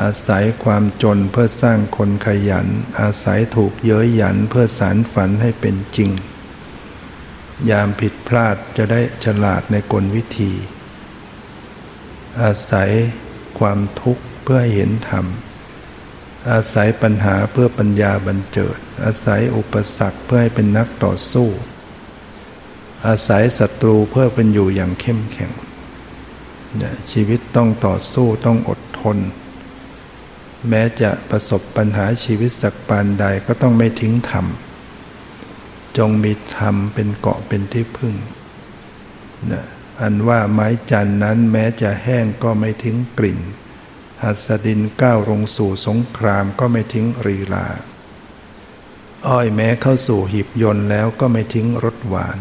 อาศัยความจนเพื่อสร้างคนขยัน อาศัยถูกเย้ยหยันเพื่อสารฝันให้เป็นจริง ยามผิดพลาดจะได้ฉลาดในกลวิธี อาศัยความทุกข์เพื่อเห็นธรรม อาศัยปัญหาเพื่อปัญญาบันเจิด อาศัยอุปสรรคเพื่อให้เป็นนักต่อสู้ อาศัยศัตรูเพื่อเป็นอยู่อย่างเข้มแข็ง ชีวิตต้องต่อสู้ต้องอดทน แม้จะประสบปัญหาชีวิตสักปานใดก็ต้องไม่ทิ้งธรรม จงมีธรรมเป็นเกาะเป็นที่พึ่งนะอันว่าไม้จันนั้นแม้จะแห้งก็ไม่ทิ้งกลิ่น หัสดินก้าวลงสู่สงครามก็ไม่ทิ้งรีลา อ้อยแม้เข้าสู่หีบยนต์แล้วก็ไม่ทิ้งรสหวาน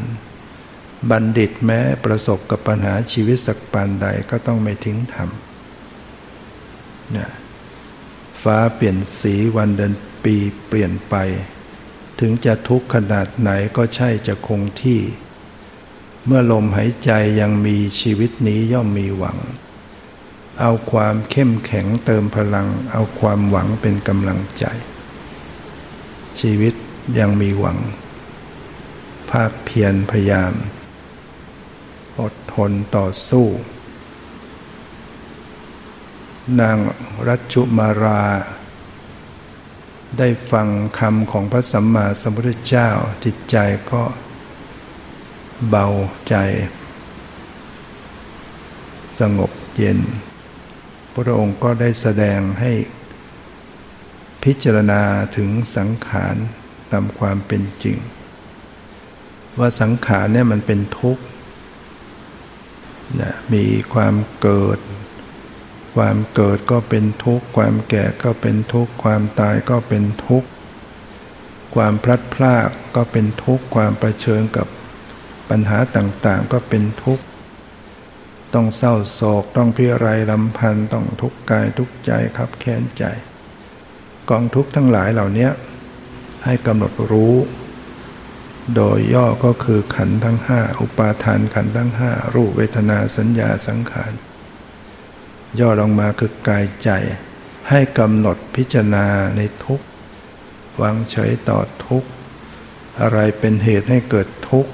บัณฑิตแม้ประสบกับปัญหาชีวิตสักปานใดก็ต้องไม่ทิ้งธรรมนะ ฟ้าเปลี่ยนสีวันเดือนปีเปลี่ยนไป ถึงจะทุกข์ขนาดไหนก็ใช่จะคงที่ เมื่อลมหายใจยังมีชีวิตนี้ย่อมมีหวัง เอาความเข้มแข็งเติมพลัง เอาความหวังเป็นกำลังใจ ชีวิตยังมีหวัง ภาคเพียรพยายาม อดทนต่อสู้ นางรัชุมารา ได้ฟังคำของพระสัมมาสัมพุทธเจ้าจิตใจก็เบาใจ สงบเย็น พระองค์ก็ได้แสดงให้พิจารณาถึงสังขารตามความเป็นจริง ว่าสังขารเนี่ยมันเป็นทุกข์มีความเกิด ความเกิดก็เป็นทุกข์ ความแก่ก็เป็นทุกข์ ความตายก็เป็นทุกข์ ความพลัดพรากก็เป็นทุกข์ ความประชิญกับปัญหาต่างๆ ก็เป็นทุกข์ ต้องเศร้าโศก ต้องพิไรลำพันธ์ต้องทุกข์กายทุกข์ใจครับแค้นใจ กองทุกข์ทั้งหลายเหล่านี้ให้กำหนดรู้ โดยย่อก็คือขันทั้งห้าอุปาทานขันทั้งห้ารูปเวทนาสัญญาสังขาร ย่อลงมาคือกายใจ ให้กำหนดพิจารณาในทุกวางเฉยต่อทุกอะไรเป็นเหตุให้เกิดทุกข์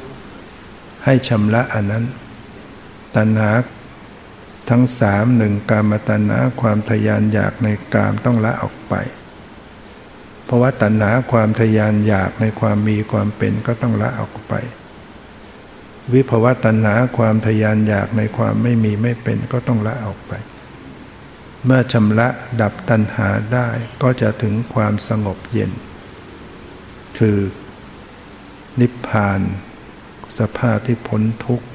ให้ชำระอันนั้น ตัณหาทั้งสามหนึ่งกามตัณหาความทยานอยากในกามต้องละออกไป เพราะว่าตัณหาความทยานอยากในความมีความเป็นก็ต้องละออกไป วิภวะตัณหาความทยานอยากในความไม่มีไม่เป็นก็ต้องละออกไป เมื่อชำระดับตัณหาได้ก็จะถึงความสงบเย็น คือนิพพาน สภาพที่พ้นทุกข์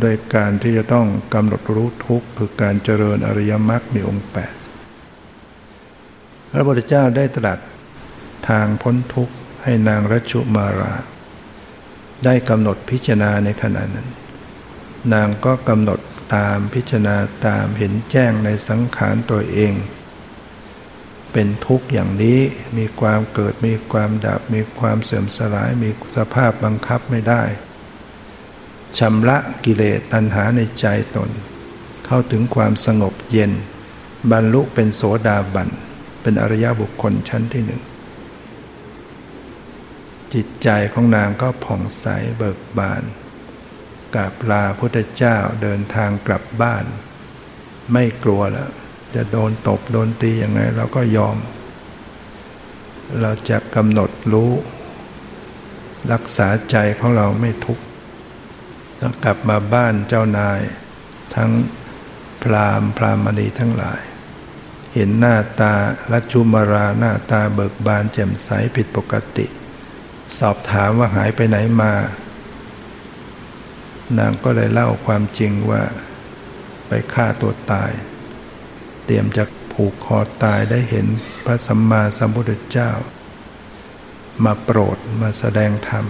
โดยการที่จะต้องกำหนดรู้ทุกข์คือการเจริญอริยมรรคในองค์แปดพระพุทธเจ้าได้ตรัสทางพ้นทุกข์ให้นางรัชุมารา ได้กำหนดพิจารณาในขณะนั้น นางก็กำหนด ตามพิจารณาตามเห็นแจ้งในสังขารตัวเอง เป็นทุกข์อย่างนี้มีความเกิดมีความดับ มีความเสื่อมสลายมีสภาพบังคับไม่ได้ชำระกิเลสตัณหาในใจตน เข้าถึงความสงบเย็น บรรลุเป็นโสดาบัน เป็นอริยบุคคลชั้นที่หนึ่งจิตใจของนางก็ผ่องใสเบิกบาน กราบลาพุทธเจ้าเดินทางกลับบ้าน ไม่กลัวแล้วจะโดนตบโดนตียังไงเราก็ยอม เราจะกำหนดรู้ รักษาใจของเราไม่ทุกข์แล้วกลับมาบ้านเจ้านาย ทั้งพรามพรามณีทั้งหลาย เห็นหน้าตาลัชุมาราหน้าตาเบิกบานแจ่มใสผิดปกติ สอบถามว่าหายไปไหนมา นางก็เลยเล่าความจริงว่าไปฆ่าตัวตาย เตรียมจะผูกคอตายได้เห็นพระสัมมาสัมพุทธเจ้า มาโปรดมาแสดงธรรม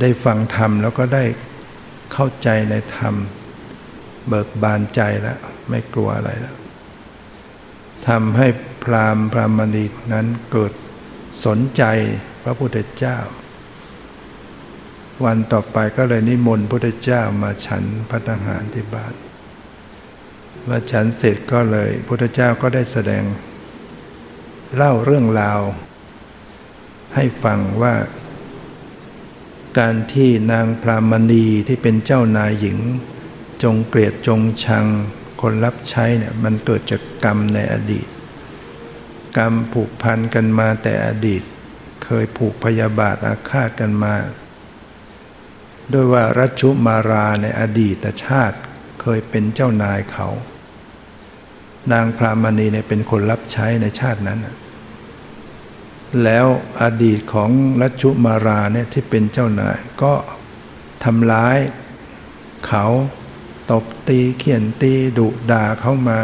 ได้ฟังธรรมแล้วก็ได้เข้าใจในธรรม เบิกบานใจแล้วไม่กลัวอะไรแล้วทำให้พรามพรามณีนั้นเกิดสนใจพระพุทธเจ้า วันต่อไปก็เลยนิมนต์พระพุทธเจ้ามาฉันพัฒหารที่บ้านมาฉันเสร็จก็เลยพระพุทธเจ้าก็ได้แสดง เล่าเรื่องราว ให้ฟังว่า การที่นางพรามณีที่เป็นเจ้านายหญิง จงเกลียดจงชังคนรับใช้เนี่ยมันเกิดจากกรรมในอดีต กรรมผูกพันกันมาแต่อดีต เคยผูกพยาบาทอาฆาตกันมา ด้วยว่ารัชุมาราในอดีตชาติเคยเป็นเจ้านายเขา นางพรามณีเนี่ยเป็นคนรับใช้ในชาตินั้น แล้วอดีตของรัชชุมาราเนี่ยที่เป็นเจ้านายก็ทำร้ายเขาตบตีเขียนตีดุด่าเขามา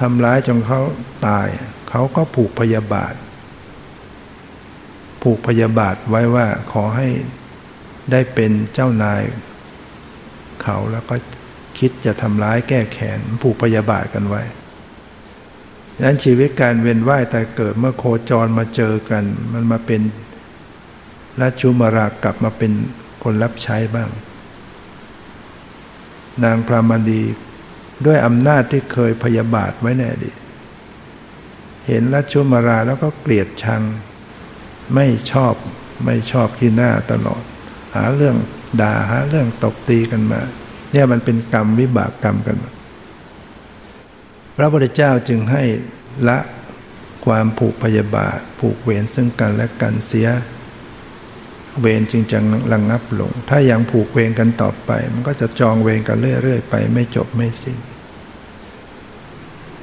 ทำร้ายจนเขาตาย เขาก็ผูกพยาบาท ผูกพยาบาทไว้ว่าขอให้ ได้เป็นเจ้านายเขาแล้วก็คิดจะทำร้ายแก้แค้นผูกพยาบาทกันไว้ดังนั้นชีวิตการเวียนว่ายแต่เกิดเมื่อโคจรมาเจอกัน มันมาเป็นราชุมารากลับมาเป็นคนรับใช้บ้าง นางพรามณีด้วยอำนาจที่เคยพยาบาทไว้แน่ดี เห็นราชุมาราแล้วก็เกลียดชัง ไม่ชอบไม่ชอบที่หน้าตลอด หาเรื่องด่าหาเรื่องตบตีกันมา เนี่ยมันเป็นกรรมวิบากกรรมกันมาพระพุทธเจ้าจึงให้ละความผูกพยาบาท ผูกเวรซึ่งกันและกันเสีย เวรจึงจะระงงับลง ถ้ายังผูกเวรกันต่อไป มันก็จะจองเวรกันเรื่อยๆไป ไม่จบไม่สิ้น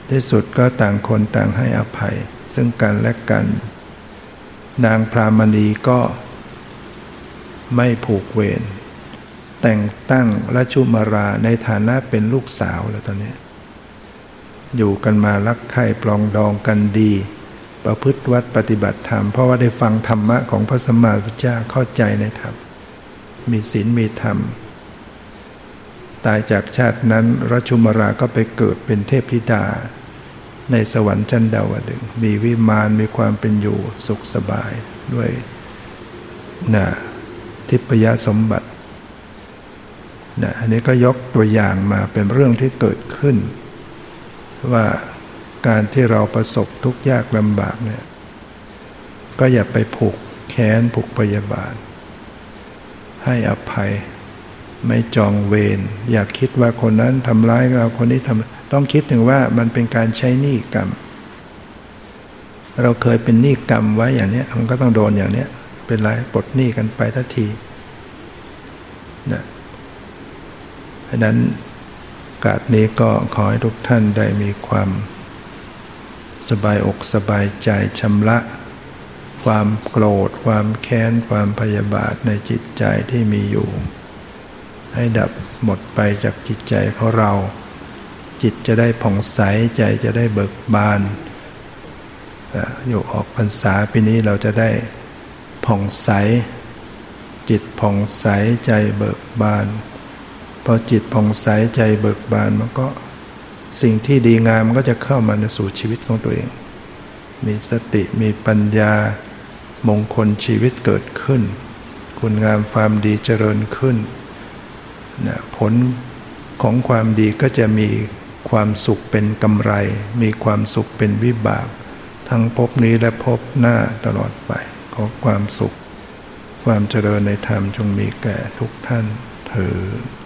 ที่สุดก็ต่างคนต่างให้อภัย ซึ่งกันและกัน นางพรามณีก็ ไม่ผูกเวรแต่งตั้งราชุมาราในฐานะเป็นลูกสาวแล้วตอนนี้ อยู่กันมารักใคร่ปลองดองกันดี ประพฤติวัดปฏิบัติธรรม เพราะว่าได้ฟังธรรมะของพระสมมาพุทธเจ้าเข้าใจในธรรม มีศีลมีธรรม ตายจากชาตินั้นรัชุมราก็ไปเกิดเป็นเทพธิดา ในสวรรค์ชั้นดาวดึงมีวิมานมีความเป็นอยู่สุขสบายด้วยนะ ทิพยสมบัตินะอันนี้ก็ยกตัวอย่างมาเป็นเรื่องที่เกิดขึ้น ว่าการที่เราประสบทุกข์ยากลำบากเนี่ยก็อย่าไปผูกแค้นผูกพยาบาท ให้อภัยไม่จองเวรอยากคิดว่าคนนั้นทำร้ายเราคนนี้ทำต้องคิดถึงว่ามันเป็นการใช้หนี้กรรม เราเคยเป็นหนี้กรรมไว้อย่างนี้มันก็ต้องโดนอย่างนี้ เป็นไรปลดหนี้กันไปทันทีนะเพราะนั้นกาสนี้ก็ขอให้ทุกท่านได้มีความสบายอกสบายใจชำระ ความโกรธ ความแค้น ความพยาบาทในจิตใจที่มีอยู่ ให้ดับหมดไปจากจิตใจของเรา จิตจะได้ผ่องใสใจจะได้เบิกบานอยู่ออกพรรษาปีนี้เราจะได้ ผ่องใส จิตผ่องใสใจเบิกบาน พอจิตผ่องใสใจเบิกบานมันก็สิ่งที่ดีงามมันก็จะเข้ามาในสู่ชีวิตของตัวเอง มีสติมีปัญญา มงคลชีวิตเกิดขึ้น คุณงามความดีเจริญขึ้นนะผลของความดีก็จะมีความสุขเป็นกำไร มีความสุขเป็นวิบาก ทั้งภพนี้และภพหน้าตลอดไป ความสุข ความเจริญในธรรมจงมีแก่ทุกท่านเถิด